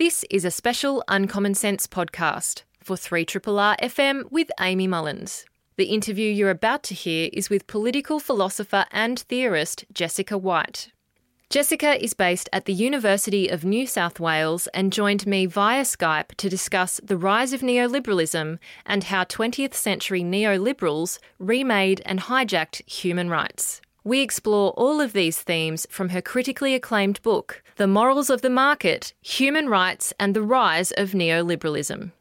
This is a special Uncommon Sense podcast for 3RRR FM with Amy Mullins. The interview you're about to hear is with political philosopher and theorist Jessica Whyte. Jessica is based at the University of New South Wales and joined me via Skype to discuss the rise of neoliberalism and how 20th century neoliberals remade and hijacked human rights. We explore all of these themes from her critically acclaimed book, The Morals of the Market Human Rights and the Rise of Neoliberalism.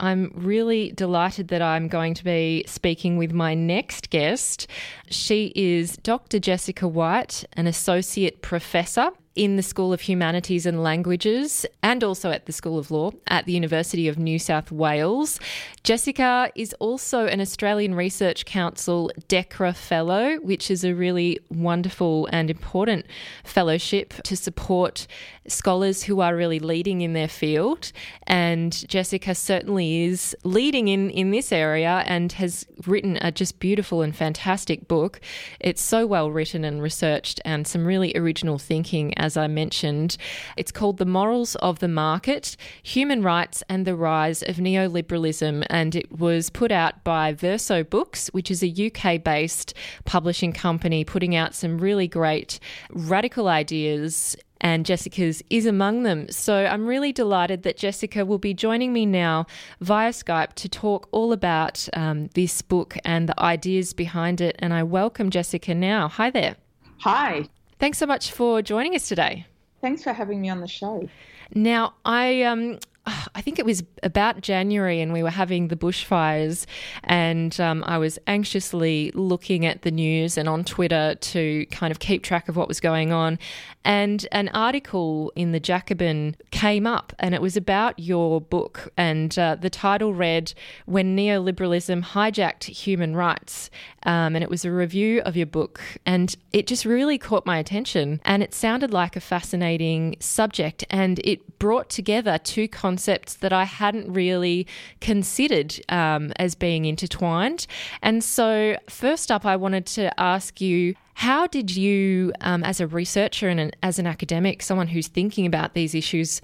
I'm really delighted that I'm going to be speaking with my next guest. She is Dr. Jessica Whyte, an associate professor in the School of Humanities and Languages and also at the School of Law at the University of New South Wales. Jessica is also an Australian Research Council DECRA Fellow, which is a really wonderful and important fellowship to support scholars who are really leading in their field. And Jessica certainly is leading in, in this area and has written a just beautiful and fantastic book. It's so well written and researched and some really original thinking as I mentioned. It's called The Morals of the Market Human Rights and the Rise of Neoliberalism, and it was put out by Verso Books, which is a UK based publishing company putting out some really great radical ideas and Jessica's is among them. So I'm really delighted that Jessica will be joining me now via Skype to talk all about um, this book and the ideas behind it. And I welcome Jessica now. Hi there. Hi. Thanks so much for joining us today. Thanks for having me on the show. Now, I um, I think it was about January, and we were having the bushfires, and um, I was anxiously looking at the news and on Twitter to kind of keep track of what was going on. And an article in the Jacobin came up, and it was about your book, and uh, the title read "When Neoliberalism Hijacked Human Rights," um, and it was a review of your book, and it just really caught my attention, and it sounded like a fascinating subject, and it brought together two concepts concepts that I hadn't really considered um, as being intertwined. And so, first up, I wanted to ask you how did you, um, as a researcher and an, as an academic, someone who's thinking about these issues,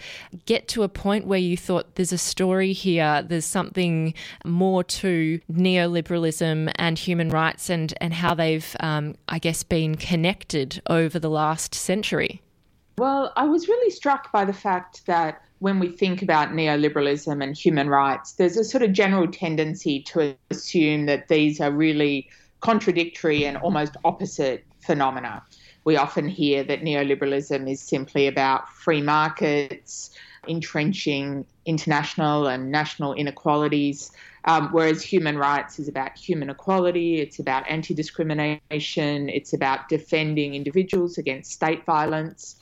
get to a point where you thought there's a story here, there's something more to neoliberalism and human rights and, and how they've, um, I guess, been connected over the last century? Well, I was really struck by the fact that when we think about neoliberalism and human rights, there's a sort of general tendency to assume that these are really contradictory and almost opposite phenomena. We often hear that neoliberalism is simply about free markets, entrenching international and national inequalities, um, whereas human rights is about human equality, it's about anti discrimination, it's about defending individuals against state violence.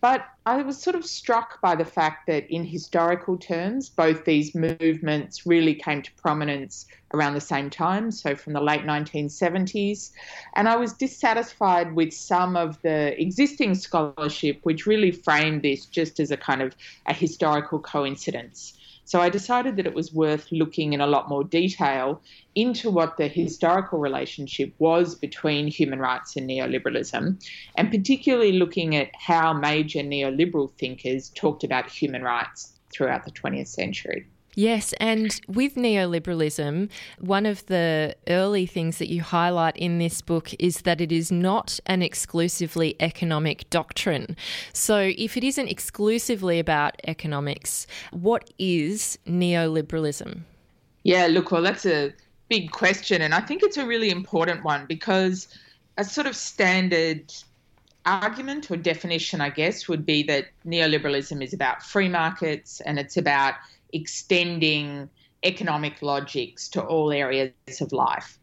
But I was sort of struck by the fact that, in historical terms, both these movements really came to prominence around the same time, so from the late 1970s. And I was dissatisfied with some of the existing scholarship, which really framed this just as a kind of a historical coincidence. So I decided that it was worth looking in a lot more detail into what the historical relationship was between human rights and neoliberalism, and particularly looking at how major neoliberal thinkers talked about human rights throughout the 20th century. Yes, and with neoliberalism, one of the early things that you highlight in this book is that it is not an exclusively economic doctrine. So, if it isn't exclusively about economics, what is neoliberalism? Yeah, look, well, that's a big question, and I think it's a really important one because a sort of standard argument or definition, I guess, would be that neoliberalism is about free markets and it's about extending economic logics to all areas of life.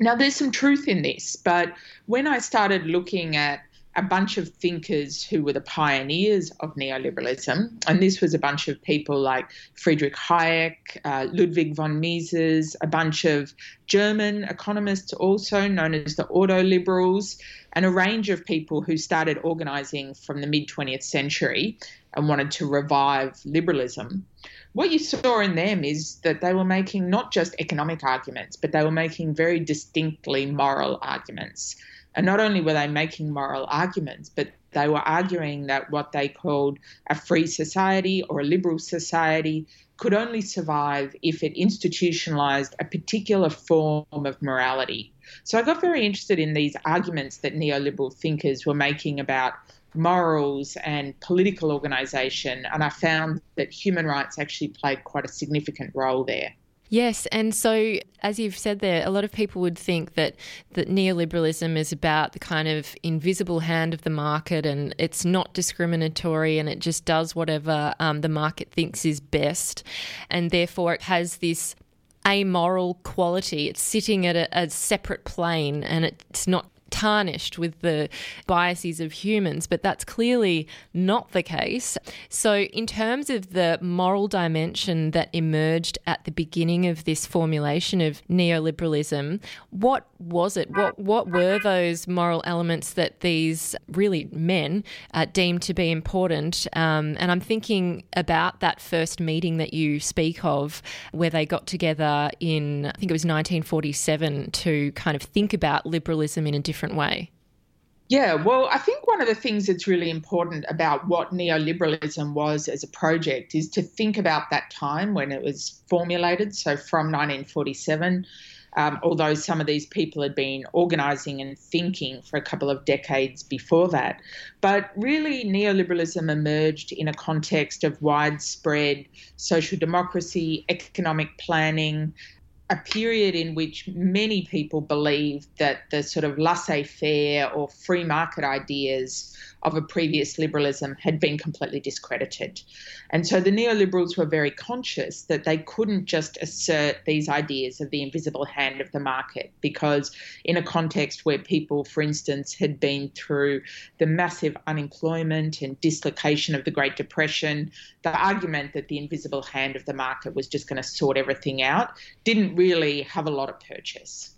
Now, there's some truth in this, but when I started looking at a bunch of thinkers who were the pioneers of neoliberalism, and this was a bunch of people like Friedrich Hayek, uh, Ludwig von Mises, a bunch of German economists also known as the Ordo liberals, and a range of people who started organizing from the mid 20th century and wanted to revive liberalism what you saw in them is that they were making not just economic arguments, but they were making very distinctly moral arguments. And not only were they making moral arguments, but they were arguing that what they called a free society or a liberal society could only survive if it institutionalized a particular form of morality. So I got very interested in these arguments that neoliberal thinkers were making about morals and political organization, and I found that human rights actually played quite a significant role there. Yes, and so as you've said there, a lot of people would think that that neoliberalism is about the kind of invisible hand of the market, and it's not discriminatory, and it just does whatever um, the market thinks is best, and therefore it has this amoral quality. It's sitting at a, a separate plane, and it's not tarnished with the biases of humans, but that's clearly not the case. So, in terms of the moral dimension that emerged at the beginning of this formulation of neoliberalism, what was it? What what were those moral elements that these really men uh, deemed to be important? Um, and I'm thinking about that first meeting that you speak of, where they got together in I think it was 1947 to kind of think about liberalism in a different different way? Yeah, well, I think one of the things that's really important about what neoliberalism was as a project is to think about that time when it was formulated. So from 1947, um, although some of these people had been organising and thinking for a couple of decades before that. But really, neoliberalism emerged in a context of widespread social democracy, economic planning, a period in which many people believed that the sort of laissez faire or free market ideas of a previous liberalism had been completely discredited. And so the neoliberals were very conscious that they couldn't just assert these ideas of the invisible hand of the market, because in a context where people, for instance, had been through the massive unemployment and dislocation of the Great Depression, the argument that the invisible hand of the market was just going to sort everything out didn't really have a lot of purchase.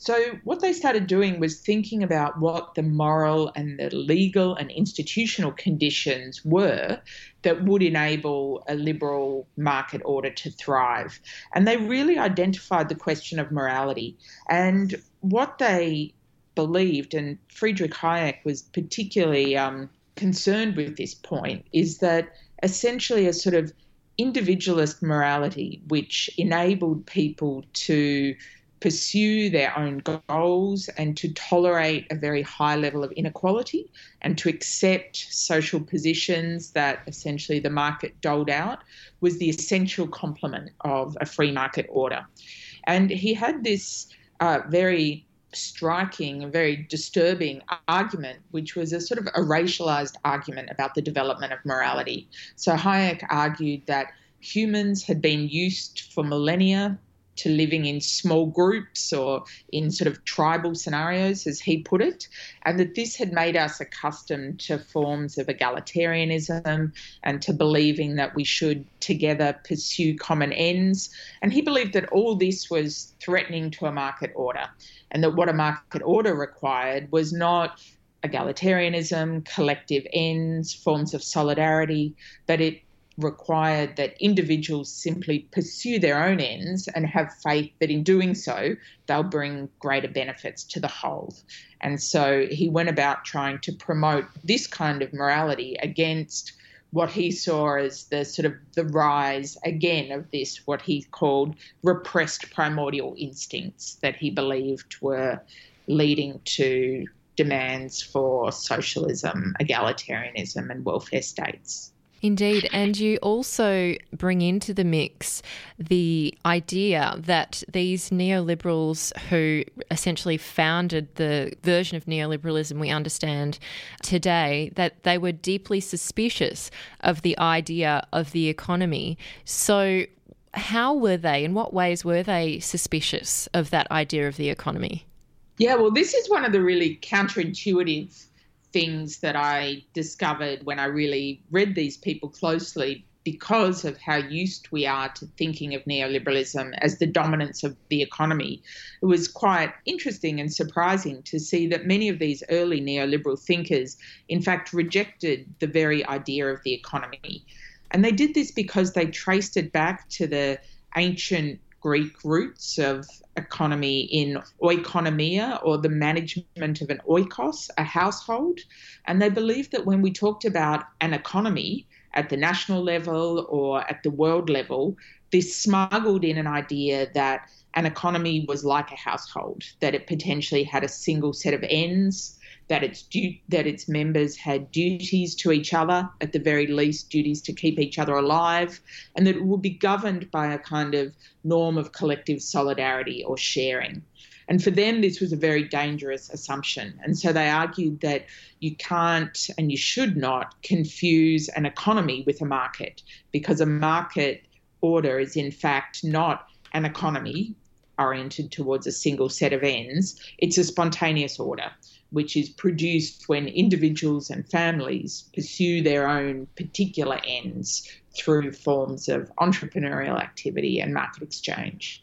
So, what they started doing was thinking about what the moral and the legal and institutional conditions were that would enable a liberal market order to thrive. And they really identified the question of morality. And what they believed, and Friedrich Hayek was particularly um, concerned with this point, is that essentially a sort of individualist morality, which enabled people to pursue their own goals and to tolerate a very high level of inequality and to accept social positions that essentially the market doled out was the essential complement of a free market order. And he had this uh, very striking, very disturbing argument, which was a sort of a racialized argument about the development of morality. So Hayek argued that humans had been used for millennia to living in small groups or in sort of tribal scenarios, as he put it, and that this had made us accustomed to forms of egalitarianism and to believing that we should together pursue common ends. And he believed that all this was threatening to a market order, and that what a market order required was not egalitarianism, collective ends, forms of solidarity, but it required that individuals simply pursue their own ends and have faith that in doing so, they'll bring greater benefits to the whole. And so he went about trying to promote this kind of morality against what he saw as the sort of the rise again of this, what he called repressed primordial instincts that he believed were leading to demands for socialism, egalitarianism, and welfare states. Indeed. And you also bring into the mix the idea that these neoliberals who essentially founded the version of neoliberalism we understand today, that they were deeply suspicious of the idea of the economy. So, how were they, in what ways were they suspicious of that idea of the economy? Yeah, well, this is one of the really counterintuitive things that I discovered when I really read these people closely because of how used we are to thinking of neoliberalism as the dominance of the economy. It was quite interesting and surprising to see that many of these early neoliberal thinkers, in fact, rejected the very idea of the economy. And they did this because they traced it back to the ancient Greek roots of economy in oikonomia or the management of an oikos, a household. And they believed that when we talked about an economy at the national level or at the world level, this smuggled in an idea that an economy was like a household, that it potentially had a single set of ends, that its du- that its members had duties to each other, at the very least duties to keep each other alive, and that it would be governed by a kind of norm of collective solidarity or sharing. And for them, this was a very dangerous assumption. And so they argued that you can't and you should not confuse an economy with a market because a market order is, in fact, not an economy oriented towards a single set of ends. It's a spontaneous order, which is produced when individuals and families pursue their own particular ends through forms of entrepreneurial activity and market exchange.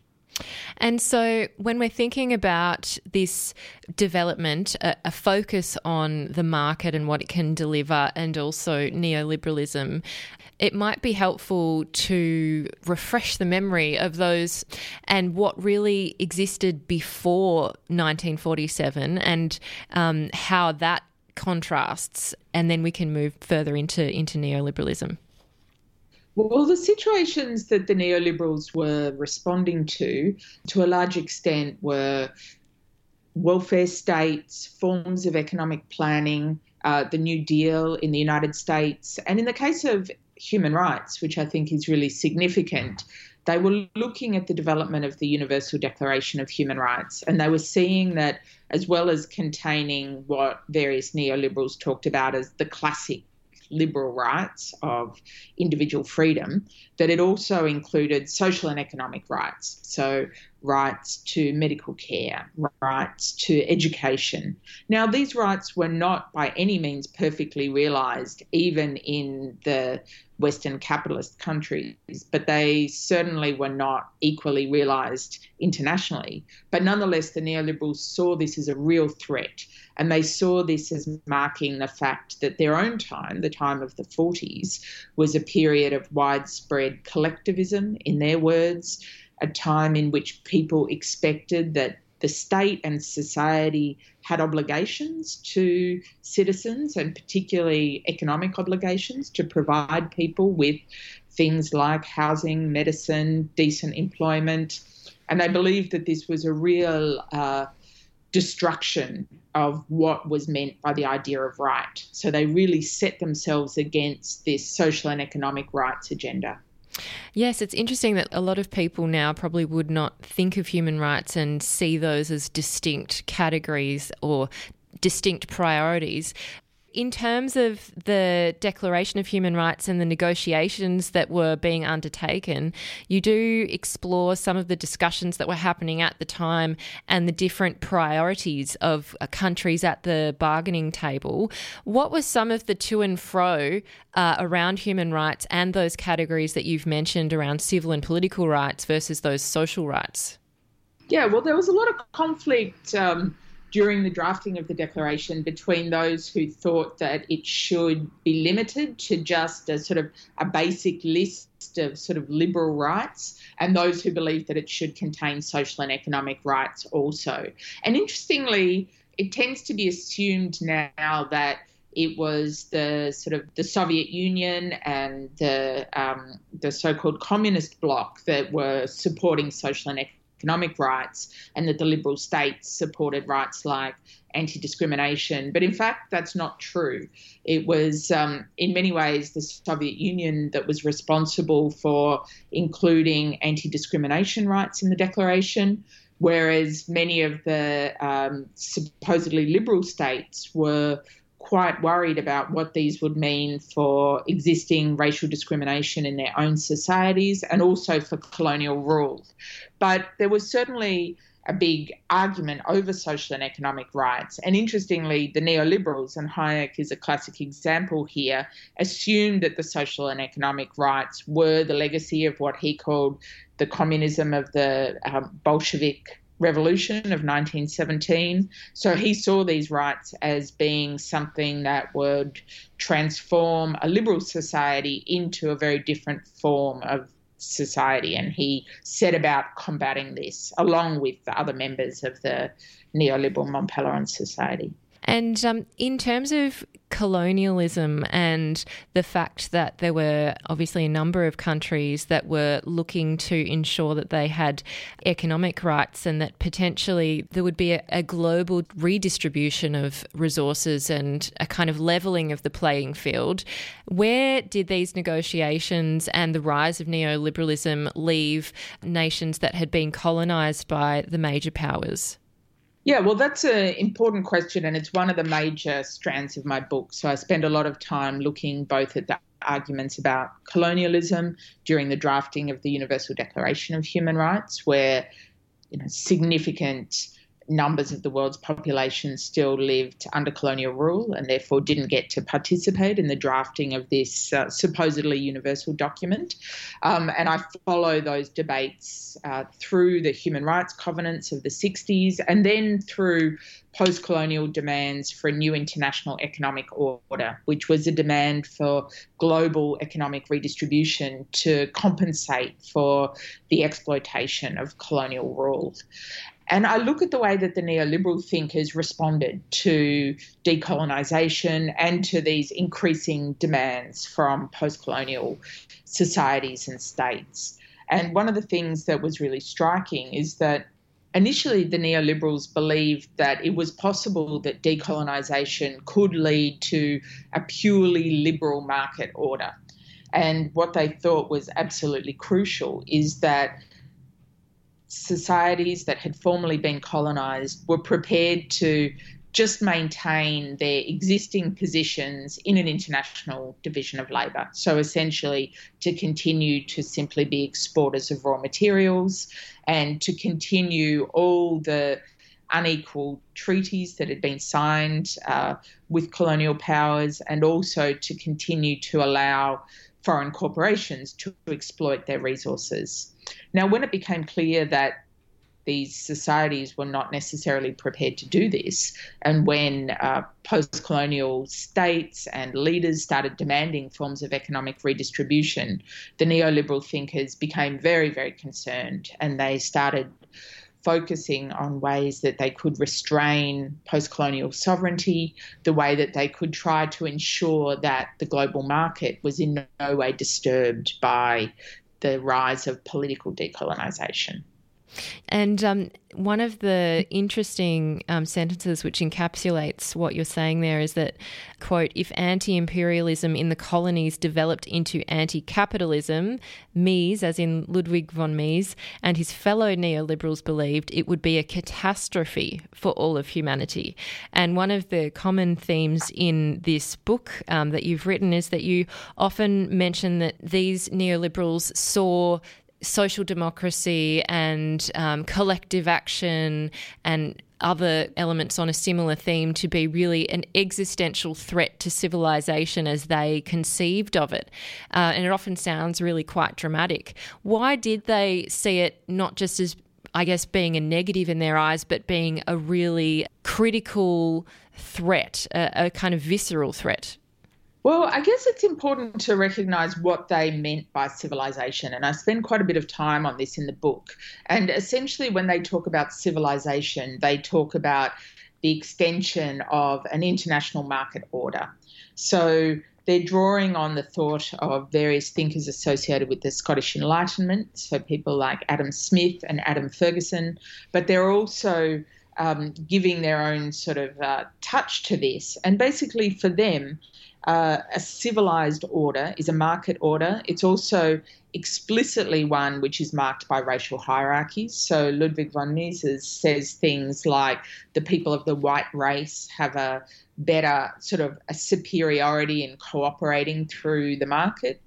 And so, when we're thinking about this development, a, a, focus on the market and what it can deliver, and also neoliberalism, it might be helpful to refresh the memory of those and what really existed before 1947 and um, how that contrasts, and then we can move further into, into neoliberalism. Well, the situations that the neoliberals were responding to, to a large extent, were welfare states, forms of economic planning, uh, the New Deal in the United States, and in the case of human rights, which I think is really significant, they were looking at the development of the Universal Declaration of Human Rights, and they were seeing that as well as containing what various neoliberals talked about as the classic liberal rights of individual freedom, that it also included social and economic rights. So, rights to medical care, rights to education. Now, these rights were not by any means perfectly realized, even in the Western capitalist countries, but they certainly were not equally realized internationally. But nonetheless, the neoliberals saw this as a real threat, and they saw this as marking the fact that their own time, the time of the 40s, was a period of widespread collectivism, in their words, a time in which people expected that the state and society had obligations to citizens and particularly economic obligations to provide people with things like housing, medicine, decent employment. And they believed that this was a real uh, destruction of what was meant by the idea of right. So they really set themselves against this social and economic rights agenda. Yes, it's interesting that a lot of people now probably would not think of human rights and see those as distinct categories or distinct priorities in terms of the Declaration of Human Rights and the negotiations that were being undertaken, you do explore some of the discussions that were happening at the time and the different priorities of uh, countries at the bargaining table. What was some of the to and fro uh, around human rights and those categories that you've mentioned around civil and political rights versus those social rights? Yeah, well, there was a lot of conflict. Um, during the drafting of the declaration between those who thought that it should be limited to just a sort of a basic list of sort of liberal rights and those who believed that it should contain social and economic rights also. And interestingly, it tends to be assumed now that it was the sort of the Soviet Union and the um, the so-called communist bloc that were supporting social and economic rights, and that the liberal states supported rights like anti discrimination. But in fact, that's not true. It was, um, in many ways, the Soviet Union that was responsible for including anti discrimination rights in the Declaration. Whereas many of the um, supposedly liberal states were quite worried about what these would mean for existing racial discrimination in their own societies and also for colonial rule. But there was certainly a big argument over social and economic rights. And interestingly, the neoliberals, and Hayek is a classic example here, assumed that the social and economic rights were the legacy of what he called the communism of the um, Bolshevik revolution of 1917. So he saw these rights as being something that would transform a liberal society into a very different form of society. And he set about combating this along with the other members of the neoliberal Mont Pelerin Society. And um, in terms of colonialism and the fact that there were obviously a number of countries that were looking to ensure that they had economic rights and that potentially there would be a, a global redistribution of resources and a kind of levelling of the playing field, where did these negotiations and the rise of neoliberalism leave nations that had been colonised by the major powers? Yeah, well, that's an important question, and it's one of the major strands of my book. So I spend a lot of time looking both at the arguments about colonialism during the drafting of the Universal Declaration of Human Rights, where you know significant numbers of the world's population still lived under colonial rule and therefore didn't get to participate in the drafting of this uh, supposedly universal document. Um, and I follow those debates uh, through the human rights covenants of the 60s and then through post colonial demands for a new international economic order, which was a demand for global economic redistribution to compensate for the exploitation of colonial rule. And I look at the way that the neoliberal thinkers responded to decolonisation and to these increasing demands from post colonial societies and states. And one of the things that was really striking is that initially the neoliberals believed that it was possible that decolonisation could lead to a purely liberal market order. And what they thought was absolutely crucial is that societies that had formerly been colonized were prepared to just maintain their existing positions in an international division of labour. So essentially, to continue to simply be exporters of raw materials and to continue all the unequal treaties that had been signed uh, with colonial powers, and also to continue to allow foreign corporations to exploit their resources. Now, when it became clear that these societies were not necessarily prepared to do this. And when uh, post colonial states and leaders started demanding forms of economic redistribution, the neoliberal thinkers became very, very concerned and they started focusing on ways that they could restrain post colonial sovereignty, the way that they could try to ensure that the global market was in no way disturbed by the rise of political decolonisation. And um, one of the interesting um, sentences which encapsulates what you're saying there is that, quote, if anti imperialism in the colonies developed into anti capitalism, Mies, as in Ludwig von Mies, and his fellow neoliberals believed it would be a catastrophe for all of humanity. And one of the common themes in this book um, that you've written is that you often mention that these neoliberals saw social democracy and um, collective action and other elements on a similar theme to be really an existential threat to civilization as they conceived of it. Uh, and it often sounds really quite dramatic. Why did they see it not just as, I guess, being a negative in their eyes, but being a really critical threat, a, a kind of visceral threat? Well, I guess it's important to recognize what they meant by civilization. And I spend quite a bit of time on this in the book. And essentially, when they talk about civilization, they talk about the extension of an international market order. So they're drawing on the thought of various thinkers associated with the Scottish Enlightenment, so people like Adam Smith and Adam Ferguson, but they're also um, giving their own sort of uh, touch to this. And basically, for them, uh, a civilized order is a market order. It's also explicitly one which is marked by racial hierarchies. So Ludwig von Mises says things like the people of the white race have a better sort of a superiority in cooperating through the market.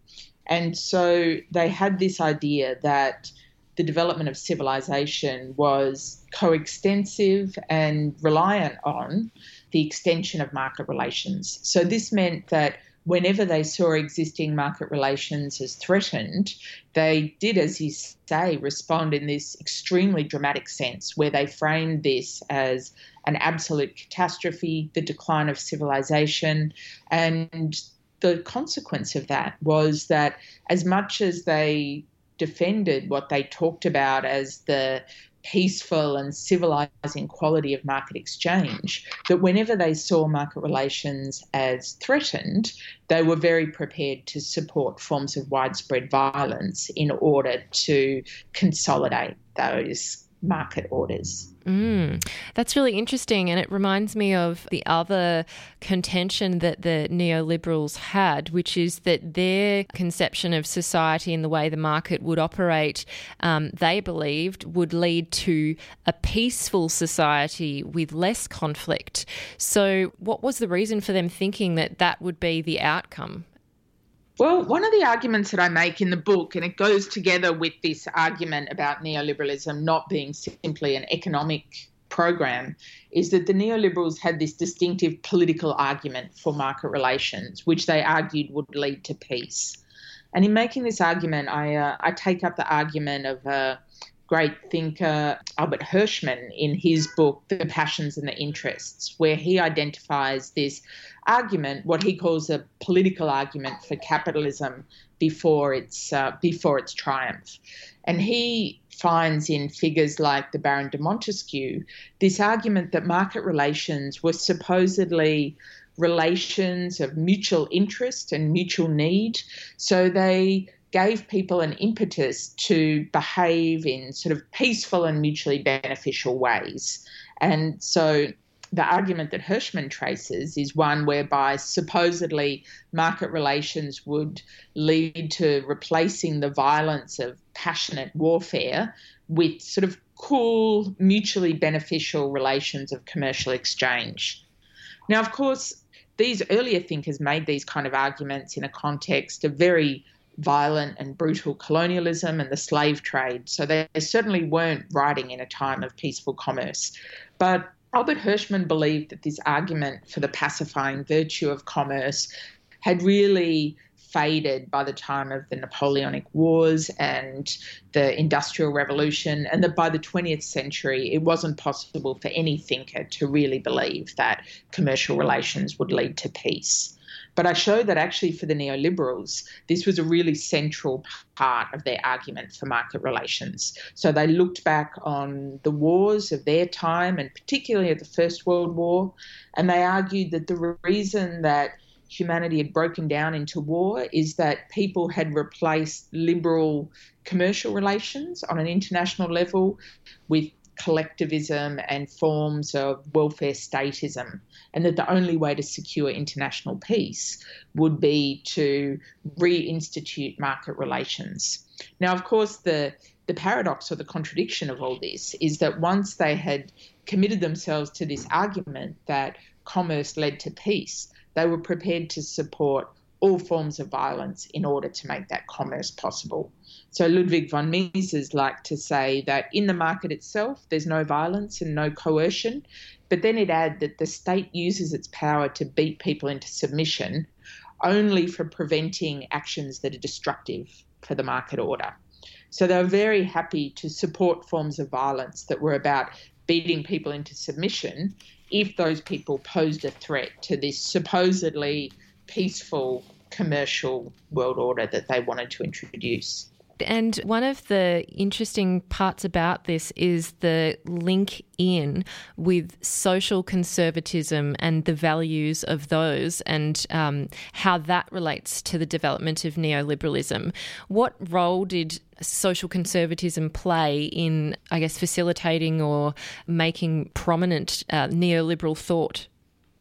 And so they had this idea that the development of civilization was coextensive and reliant on the extension of market relations. So this meant that whenever they saw existing market relations as threatened, they did, as you say, respond in this extremely dramatic sense where they framed this as an absolute catastrophe, the decline of civilization. And the consequence of that was that as much as they defended what they talked about as the peaceful and civilizing quality of market exchange, that whenever they saw market relations as threatened, they were very prepared to support forms of widespread violence in order to consolidate those market orders. Mm, that's really interesting. And it reminds me of the other contention that the neoliberals had, which is that their conception of society and the way the market would operate, um, they believed would lead to a peaceful society with less conflict. So, what was the reason for them thinking that that would be the outcome? Well, one of the arguments that I make in the book, and it goes together with this argument about neoliberalism not being simply an economic program, is that the neoliberals had this distinctive political argument for market relations, which they argued would lead to peace. And in making this argument, I, uh, I take up the argument of a great thinker, Albert Hirschman, in his book, The Passions and the Interests, where he identifies this argument, what he calls a political argument for capitalism before its uh, before its triumph, and he finds in figures like the Baron de Montesquieu this argument that market relations were supposedly relations of mutual interest and mutual need, so they gave people an impetus to behave in sort of peaceful and mutually beneficial ways. And so the argument that Hirschman traces is one whereby supposedly market relations would lead to replacing the violence of passionate warfare with sort of cool, mutually beneficial relations of commercial exchange. Now, of course, these earlier thinkers made these kind of arguments in a context of very violent and brutal colonialism and the slave trade. So they certainly weren't writing in a time of peaceful commerce. But Albert Hirschman believed that this argument for the pacifying virtue of commerce had really faded by the time of the Napoleonic Wars and the Industrial Revolution, and that by the 20th century it wasn't possible for any thinker to really believe that commercial relations would lead to peace. But I showed that actually for the neoliberals, this was a really central part of their argument for market relations. So they looked back on the wars of their time, and particularly at the First World War, and they argued that the reason that humanity had broken down into war is that people had replaced liberal commercial relations on an international level with collectivism and forms of welfare statism, and that the only way to secure international peace would be to reinstitute market relations. Now, of course, the the paradox or the contradiction of all this is that once they had committed themselves to this argument that commerce led to peace, they were prepared to support all forms of violence in order to make that commerce possible. So Ludwig von Mises liked to say that in the market itself, there's no violence and no coercion, but then it added that the state uses its power to beat people into submission only for preventing actions that are destructive for the market order. So they were very happy to support forms of violence that were about beating people into submission if those people posed a threat to this supposedly peaceful commercial world order that they wanted to introduce. And one of the interesting parts about this is the link in with social conservatism and the values of those and um, how that relates to the development of neoliberalism. What role did social conservatism play in, I guess, facilitating or making prominent uh, neoliberal thought?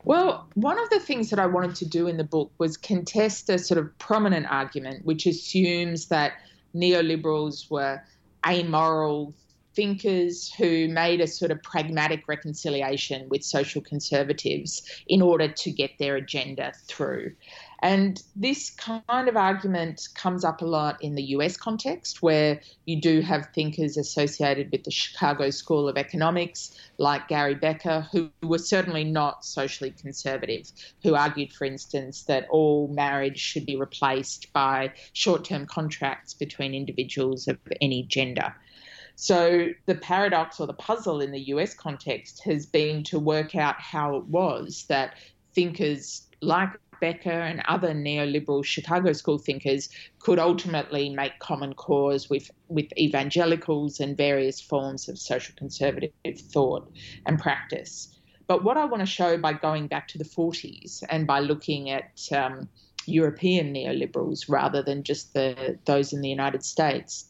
Well, one of the things that I wanted to do in the book was contest a sort of prominent argument which assumes that neoliberals were amoral thinkers who made a sort of pragmatic reconciliation with social conservatives in order to get their agenda through. And this kind of argument comes up a lot in the US context, where you do have thinkers associated with the Chicago School of Economics, like Gary Becker, who were certainly not socially conservative, who argued, for instance, that all marriage should be replaced by short term contracts between individuals of any gender. So the paradox or the puzzle in the US context has been to work out how it was that thinkers like Becker and other neoliberal Chicago school thinkers could ultimately make common cause with, with evangelicals and various forms of social conservative thought and practice. But what I want to show by going back to the 40s and by looking at um, European neoliberals rather than just the those in the United States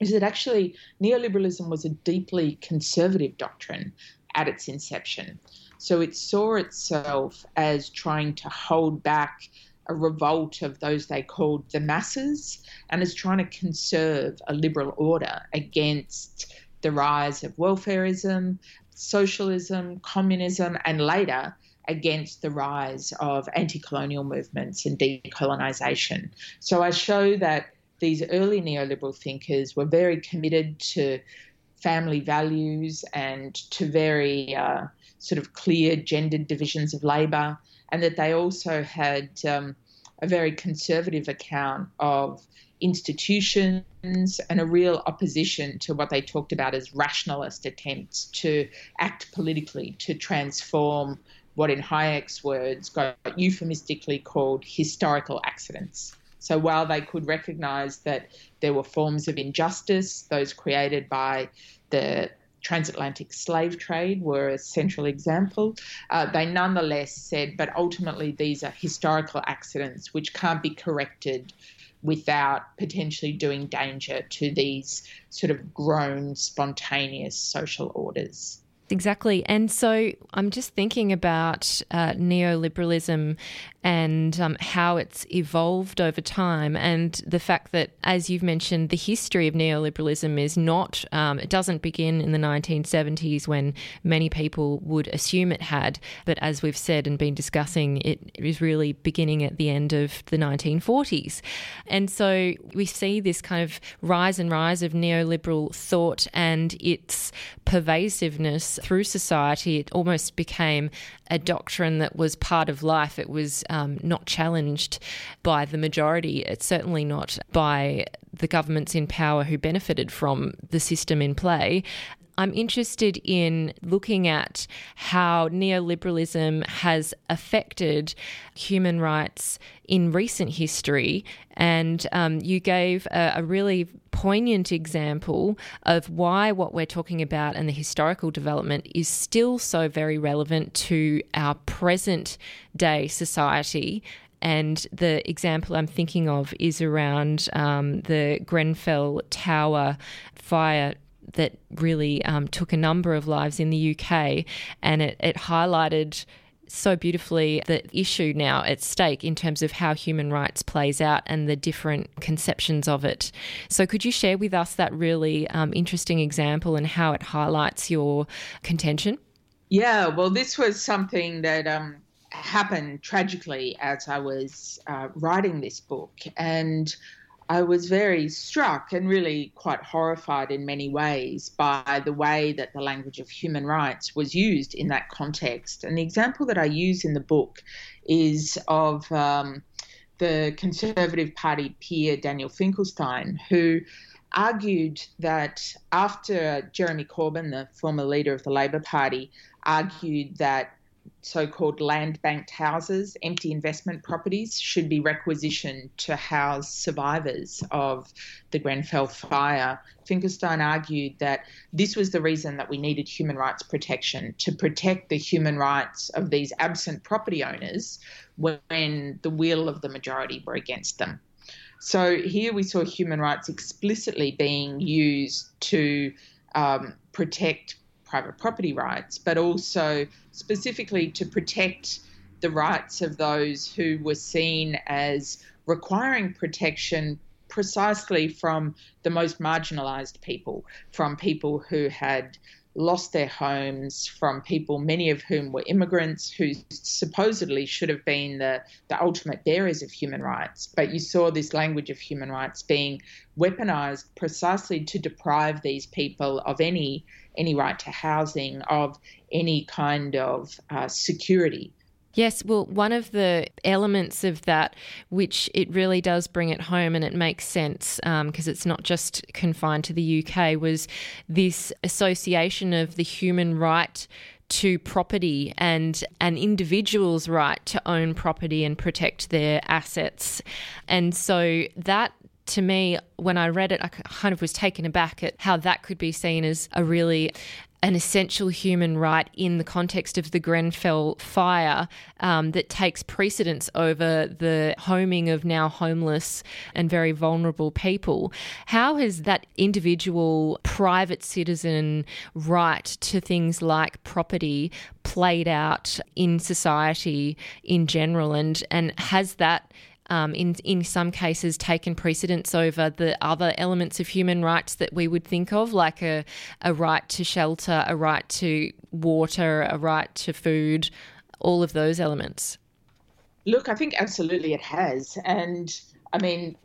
is that actually neoliberalism was a deeply conservative doctrine at its inception. So it saw itself as trying to hold back a revolt of those they called the masses and as trying to conserve a liberal order against the rise of welfareism, socialism, communism, and later against the rise of anti colonial movements and decolonization. So I show that these early neoliberal thinkers were very committed to family values and to very uh, sort of clear gendered divisions of labour, and that they also had um, a very conservative account of institutions and a real opposition to what they talked about as rationalist attempts to act politically to transform what, in Hayek's words, got euphemistically called historical accidents. So while they could recognize that there were forms of injustice, those created by the transatlantic slave trade were a central example. Uh, they nonetheless said, but ultimately these are historical accidents which can't be corrected without potentially doing danger to these sort of grown, spontaneous social orders. Exactly. And so I'm just thinking about uh, neoliberalism and um, how it's evolved over time, and the fact that, as you've mentioned, the history of neoliberalism is not, um, it doesn't begin in the 1970s when many people would assume it had, but as we've said and been discussing, it is really beginning at the end of the 1940s. And so we see this kind of rise and rise of neoliberal thought and its pervasiveness through society. It almost became a doctrine that was part of life. It was um, not challenged by the majority. It's certainly not by the governments in power who benefited from the system in play. I'm interested in looking at how neoliberalism has affected human rights in recent history. And um, you gave a, a really poignant example of why what we're talking about and the historical development is still so very relevant to our present day society and the example I'm thinking of is around um, the Grenfell Tower fire that really um, took a number of lives in the UK, and it, it highlighted so beautifully the issue now at stake in terms of how human rights plays out and the different conceptions of it. So, could you share with us that really um, interesting example and how it highlights your contention? Yeah, well, this was something that um, happened tragically as I was uh, writing this book. And I was very struck and really quite horrified in many ways by the way that the language of human rights was used in that context. And the example that I use in the book is of um, the Conservative Party peer Daniel Finkelstein, who argued that after Jeremy Corbyn, the former leader of the Labour Party, argued that so called land banked houses, empty investment properties, should be requisitioned to house survivors of the Grenfell fire. Finkelstein argued that this was the reason that we needed human rights protection to protect the human rights of these absent property owners when the will of the majority were against them. So here we saw human rights explicitly being used to um, protect private property rights, but also specifically to protect the rights of those who were seen as requiring protection precisely from the most marginalized people, from people who had lost their homes, from people, many of whom were immigrants who supposedly should have been the, the ultimate bearers of human rights. But you saw this language of human rights being weaponized precisely to deprive these people of any any right to housing, of any kind of uh, security. Yes, well, one of the elements of that, which it really does bring it home and it makes sense because um, it's not just confined to the UK, was this association of the human right to property and an individual's right to own property and protect their assets. And so that to me, when I read it, I kind of was taken aback at how that could be seen as a really an essential human right in the context of the Grenfell fire um, that takes precedence over the homing of now homeless and very vulnerable people. How has that individual private citizen right to things like property played out in society in general? And, and has that um, in in some cases taken precedence over the other elements of human rights that we would think of, like a a right to shelter, a right to water, a right to food, all of those elements. Look, I think absolutely it has, and I mean,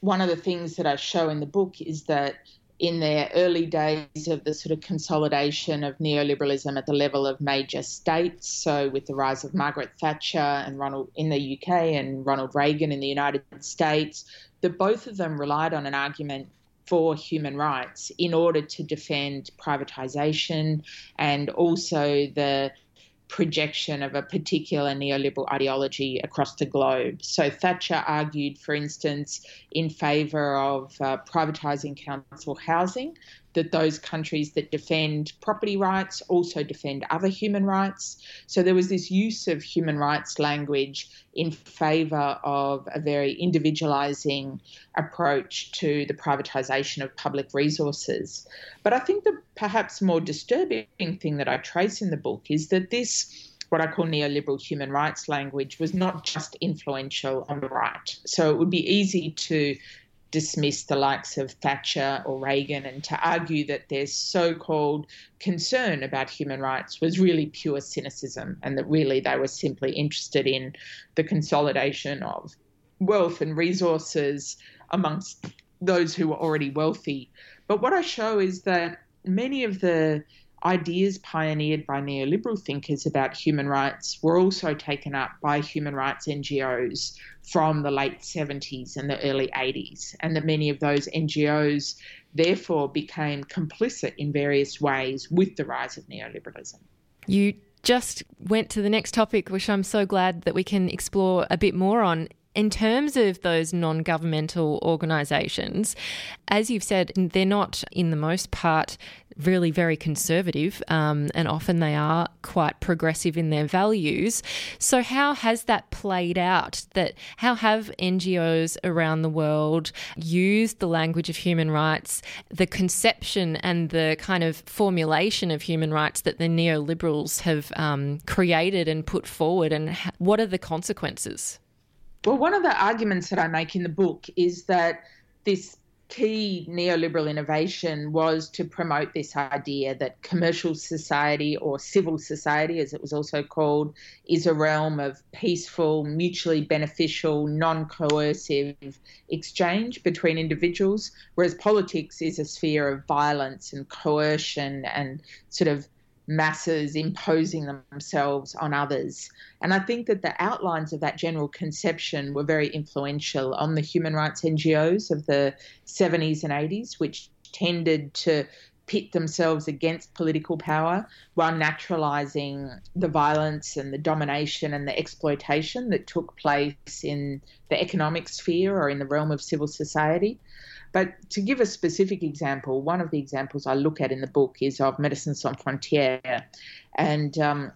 one of the things that I show in the book is that in their early days of the sort of consolidation of neoliberalism at the level of major states. So, with the rise of Margaret Thatcher and Ronald in the UK and Ronald Reagan in the United States, that both of them relied on an argument for human rights in order to defend privatization and also the projection of a particular neoliberal ideology across the globe. So Thatcher argued, for instance, in favour of uh, privatising council housing, that those countries that defend property rights also defend other human rights. So there was this use of human rights language in favour of a very individualising approach to the privatisation of public resources. But I think the perhaps more disturbing thing that I trace in the book is that this what I call neoliberal human rights language was not just influential on the right. So it would be easy to dismiss the likes of Thatcher or Reagan and to argue that their so called concern about human rights was really pure cynicism and that really they were simply interested in the consolidation of wealth and resources amongst those who were already wealthy. But what I show is that many of the ideas pioneered by neoliberal thinkers about human rights were also taken up by human rights NGOs from the late 70s and the early 80s, and that many of those NGOs therefore became complicit in various ways with the rise of neoliberalism. You just went to the next topic, which I'm so glad that we can explore a bit more on in terms of those non governmental organisations, as you've said, they're not, in the most part, really very conservative, um, and often they are quite progressive in their values. So, how has that played out? That how have NGOs around the world used the language of human rights, the conception and the kind of formulation of human rights that the neoliberals have um, created and put forward, and what are the consequences? Well, one of the arguments that I make in the book is that this key neoliberal innovation was to promote this idea that commercial society or civil society, as it was also called, is a realm of peaceful, mutually beneficial, non coercive exchange between individuals, whereas politics is a sphere of violence and coercion and sort of masses imposing themselves on others. And I think that the outlines of that general conception were very influential on the human rights NGOs of the 70s and 80s, which tended to pit themselves against political power while naturalizing the violence and the domination and the exploitation that took place in the economic sphere or in the realm of civil society. But to give a specific example, one of the examples I look at in the book is of Médecins Sans Frontières. And um,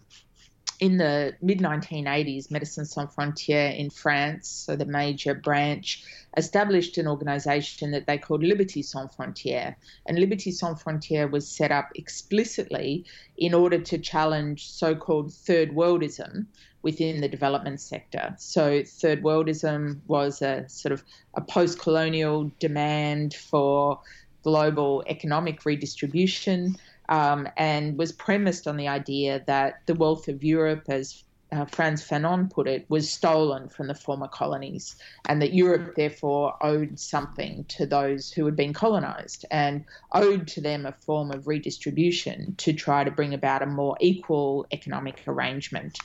in the mid 1980s, Médecins Sans Frontières in France, so the major branch, established an organization that they called Liberté Sans Frontières. And Liberté Sans Frontières was set up explicitly in order to challenge so called third worldism, within the development sector. So, third worldism was a sort of a post colonial demand for global economic redistribution um, and was premised on the idea that the wealth of Europe, as uh, Frantz Fanon put it, was stolen from the former colonies, and that Europe therefore owed something to those who had been colonized and owed to them a form of redistribution to try to bring about a more equal economic arrangement.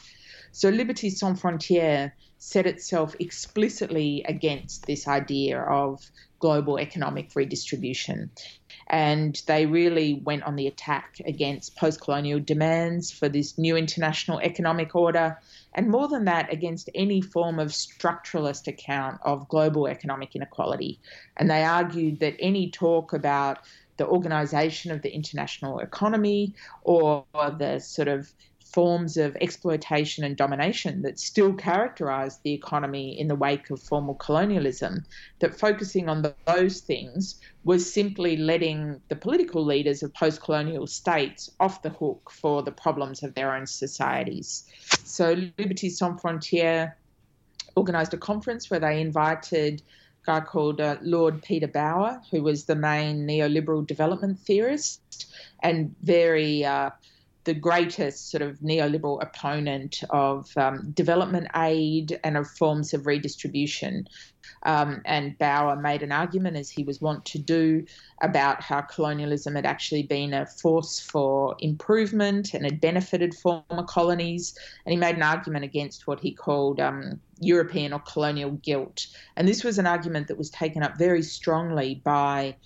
So Liberté Sans Frontières set itself explicitly against this idea of global economic redistribution. And they really went on the attack against post colonial demands for this new international economic order, and more than that, against any form of structuralist account of global economic inequality. And they argued that any talk about the organization of the international economy or the sort of forms of exploitation and domination that still characterized the economy in the wake of formal colonialism, that focusing on the, those things was simply letting the political leaders of post colonial states off the hook for the problems of their own societies. So, Liberté Sans Frontières organized a conference where they invited a guy called uh, Lord Peter Bauer, who was the main neoliberal development theorist and very uh, the greatest sort of neoliberal opponent of um, development aid and of forms of redistribution. Um, and Bauer made an argument, as he was wont to do, about how colonialism had actually been a force for improvement and had benefited former colonies. And he made an argument against what he called um, European or colonial guilt. And this was an argument that was taken up very strongly by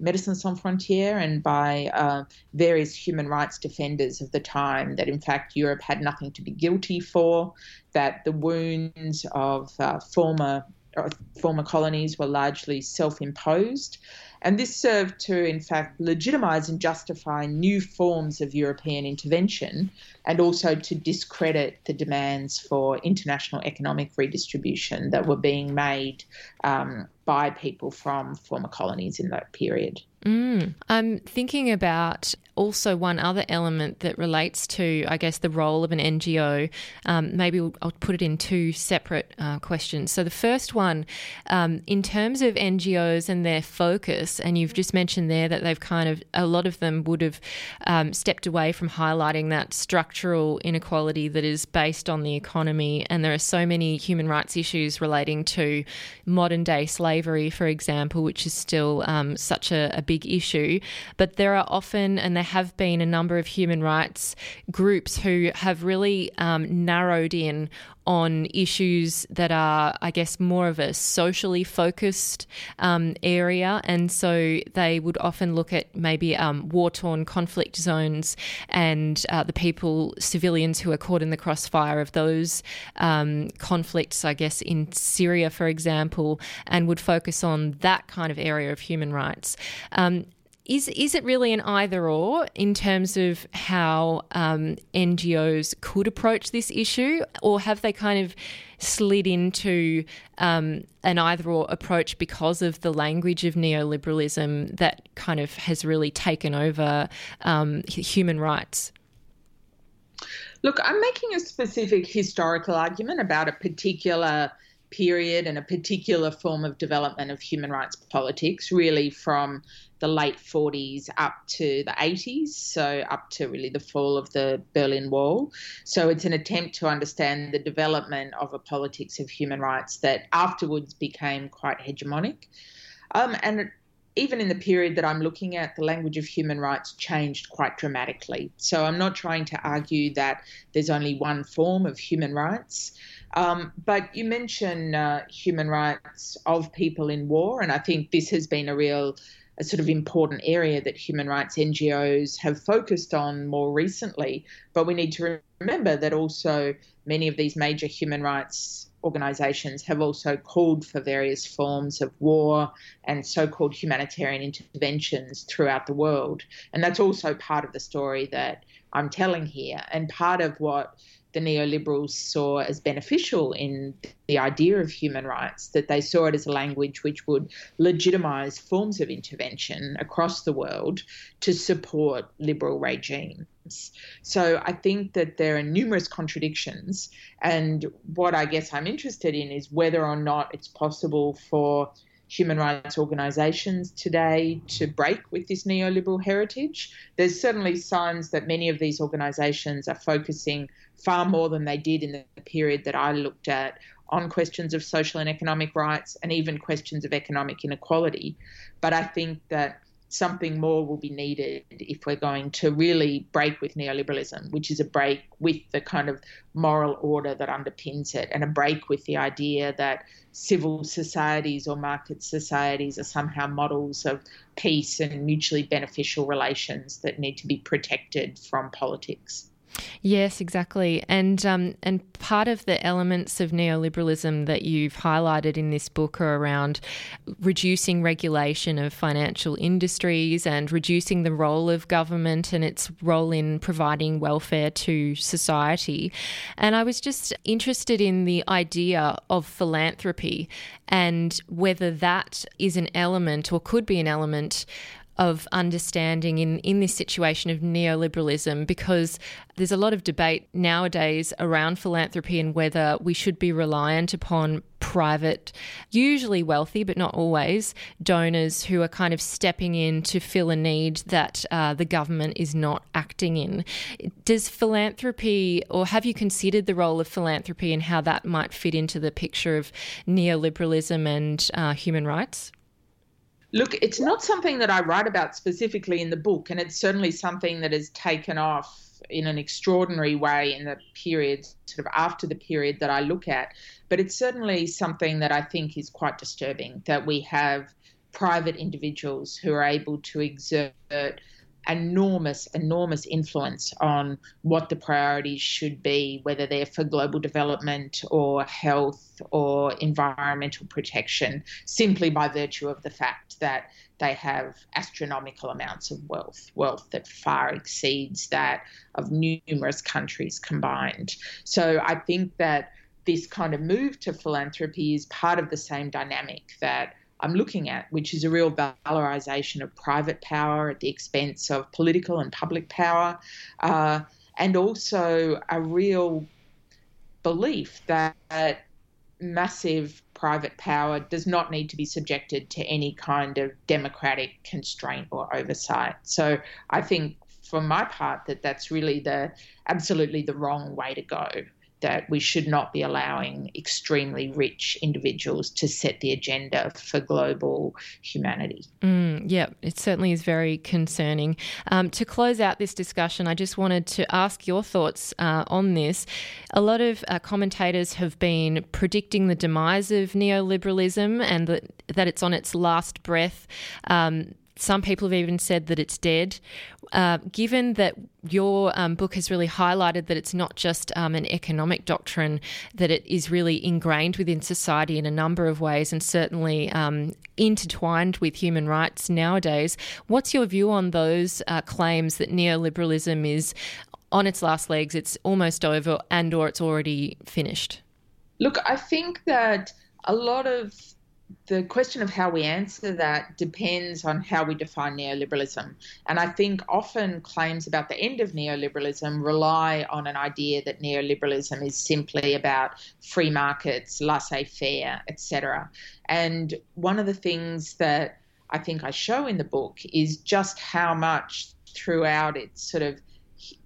Médecins Sans Frontières and by uh, various human rights defenders of the time that, in fact, Europe had nothing to be guilty for, that the wounds of uh, former uh, former colonies were largely self-imposed, and this served to, in fact, legitimize and justify new forms of European intervention and also to discredit the demands for international economic redistribution that were being made um, by people from former colonies in that period. Mm. I'm thinking about also one other element that relates to, I guess, the role of an NGO. Um, maybe I'll put it in two separate uh, questions. So the first one, um, in terms of NGOs and their focus, and you've just mentioned there that they've kind of, a lot of them would have um, stepped away from highlighting that structural inequality that is based on the economy. And there are so many human rights issues relating to modern day slavery, for example, which is still um, such a, a big issue. But there are often, and there have been a number of human rights groups who have really um, narrowed in on issues that are, I guess, more of a socially focused um, area. And so they would often look at maybe um, war torn conflict zones and uh, the people, civilians who are caught in the crossfire of those um, conflicts, I guess, in Syria, for example, and would focus on that kind of area of human rights. Um, is is it really an either or in terms of how um, NGOs could approach this issue, or have they kind of slid into um, an either or approach because of the language of neoliberalism that kind of has really taken over um, human rights? Look, I'm making a specific historical argument about a particular period and a particular form of development of human rights politics, really from the late 40s up to the 80s, so up to really the fall of the Berlin Wall. So it's an attempt to understand the development of a politics of human rights that afterwards became quite hegemonic. Um, and even in the period that I'm looking at, the language of human rights changed quite dramatically. So I'm not trying to argue that there's only one form of human rights. Um, but you mention uh, human rights of people in war, and I think this has been a real a sort of important area that human rights NGOs have focused on more recently. But we need to remember that also many of these major human rights organizations have also called for various forms of war and so called humanitarian interventions throughout the world. And that's also part of the story that I'm telling here, and part of what the neoliberals saw as beneficial in the idea of human rights, that they saw it as a language which would legitimize forms of intervention across the world to support liberal regimes. So I think that there are numerous contradictions. And what I guess I'm interested in is whether or not it's possible for human rights organisations today to break with this neoliberal heritage. There's certainly signs that many of these organisations are focusing far more than they did in the period that I looked at on questions of social and economic rights and even questions of economic inequality. But I think that something more will be needed if we're going to really break with neoliberalism, which is a break with the kind of moral order that underpins it, and a break with the idea that civil societies or market societies are somehow models of peace and mutually beneficial relations that need to be protected from politics. Yes, exactly. And um, and part of the elements of neoliberalism that you've highlighted in this book are around reducing regulation of financial industries and reducing the role of government and its role in providing welfare to society. And I was just interested in the idea of philanthropy and whether that is an element or could be an element of understanding in, in this situation of neoliberalism because there's a lot of debate nowadays around philanthropy and whether we should be reliant upon private, usually wealthy, but not always, donors who are kind of stepping in to fill a need that uh, the government is not acting in. Does philanthropy, or have you considered the role of philanthropy and how that might fit into the picture of neoliberalism and uh, human rights? Look, it's not something that I write about specifically in the book, and it's certainly something that has taken off in an extraordinary way in the period, sort of after the period that I look at. But it's certainly something that I think is quite disturbing that we have private individuals who are able to exert enormous, enormous influence on what the priorities should be, whether they're for global development or health or environmental protection, simply by virtue of the fact that they have astronomical amounts of wealth, wealth that far exceeds that of numerous countries combined. So I think that this kind of move to philanthropy is part of the same dynamic that I'm looking at, which is a real valorization of private power at the expense of political and public power, uh, and also a real belief that massive private power does not need to be subjected to any kind of democratic constraint or oversight. So I think, for my part, that that's really the absolutely the wrong way to go that we should not be allowing extremely rich individuals to set the agenda for global humanity. Mm, yeah, it certainly is very concerning. Um, to close out this discussion, I just wanted to ask your thoughts uh, on this. A lot of uh, commentators have been predicting the demise of neoliberalism and that, that it's on its last breath. Um, some people have even said that it's dead. Uh, given that your um, book has really highlighted that it's not just um, an economic doctrine, that it is really ingrained within society in a number of ways and certainly um, intertwined with human rights nowadays, what's your view on those uh, claims that neoliberalism is on its last legs, it's almost over, and or it's already finished? Look, I think that a lot of the question of how we answer that depends on how we define neoliberalism. And I think often claims about the end of neoliberalism rely on an idea that neoliberalism is simply about free markets, laissez faire, etc. And one of the things that I think I show in the book is just how much throughout its sort of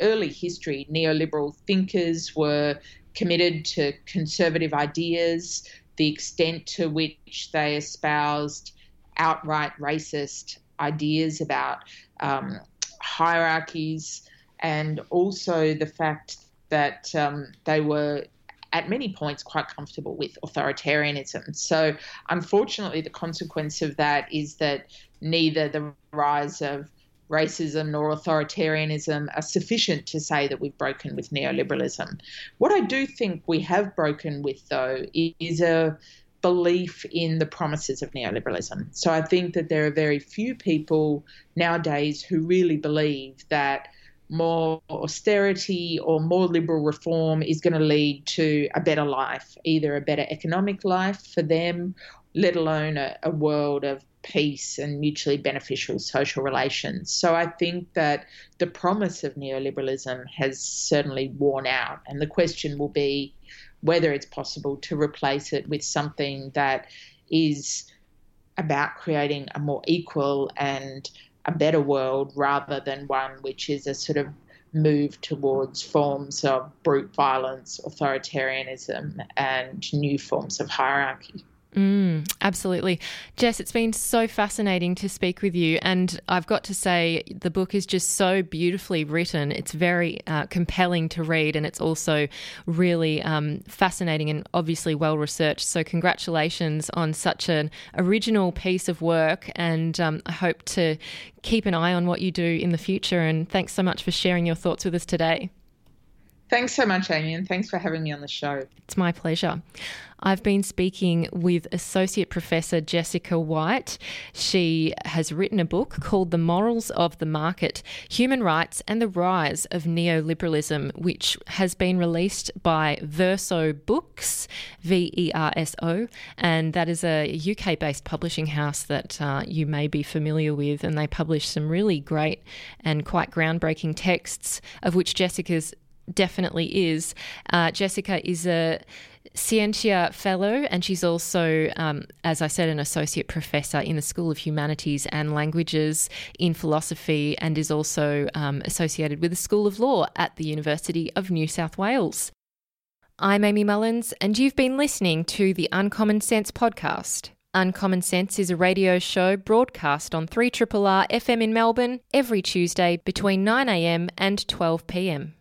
early history, neoliberal thinkers were committed to conservative ideas the extent to which they espoused outright racist ideas about um, hierarchies, and also the fact that um, they were at many points quite comfortable with authoritarianism. So, unfortunately, the consequence of that is that neither the rise of racism nor authoritarianism are sufficient to say that we've broken with neoliberalism. What I do think we have broken with, though, is a belief in the promises of neoliberalism. So I think that there are very few people nowadays who really believe that more austerity or more liberal reform is going to lead to a better life, either a better economic life for them, let alone a, a world of peace and mutually beneficial social relations. So I think that the promise of neoliberalism has certainly worn out, and the question will be whether it's possible to replace it with something that is about creating a more equal and a better world rather than one which is a sort of move towards forms of brute violence, authoritarianism, and new forms of hierarchy. Mm, absolutely. Jess, it's been so fascinating to speak with you. And I've got to say, the book is just so beautifully written. It's very uh, compelling to read, and it's also really um, fascinating and obviously well researched. So, congratulations on such an original piece of work. And um, I hope to keep an eye on what you do in the future. And thanks so much for sharing your thoughts with us today. Thanks so much, Amy, and thanks for having me on the show. It's my pleasure. I've been speaking with Associate Professor Jessica Whyte. She has written a book called The Morals of the Market Human Rights and the Rise of Neoliberalism, which has been released by Verso Books, V E R S O, and that is a UK based publishing house that uh, you may be familiar with. And they publish some really great and quite groundbreaking texts, of which Jessica's definitely is. Uh, Jessica is a Scientia Fellow, and she's also, um, as I said, an associate professor in the School of Humanities and Languages in philosophy, and is also um, associated with the School of Law at the University of New South Wales. I'm Amy Mullins, and you've been listening to the Uncommon Sense podcast. Uncommon Sense is a radio show broadcast on 3RRR FM in Melbourne every Tuesday between 9am and 12pm.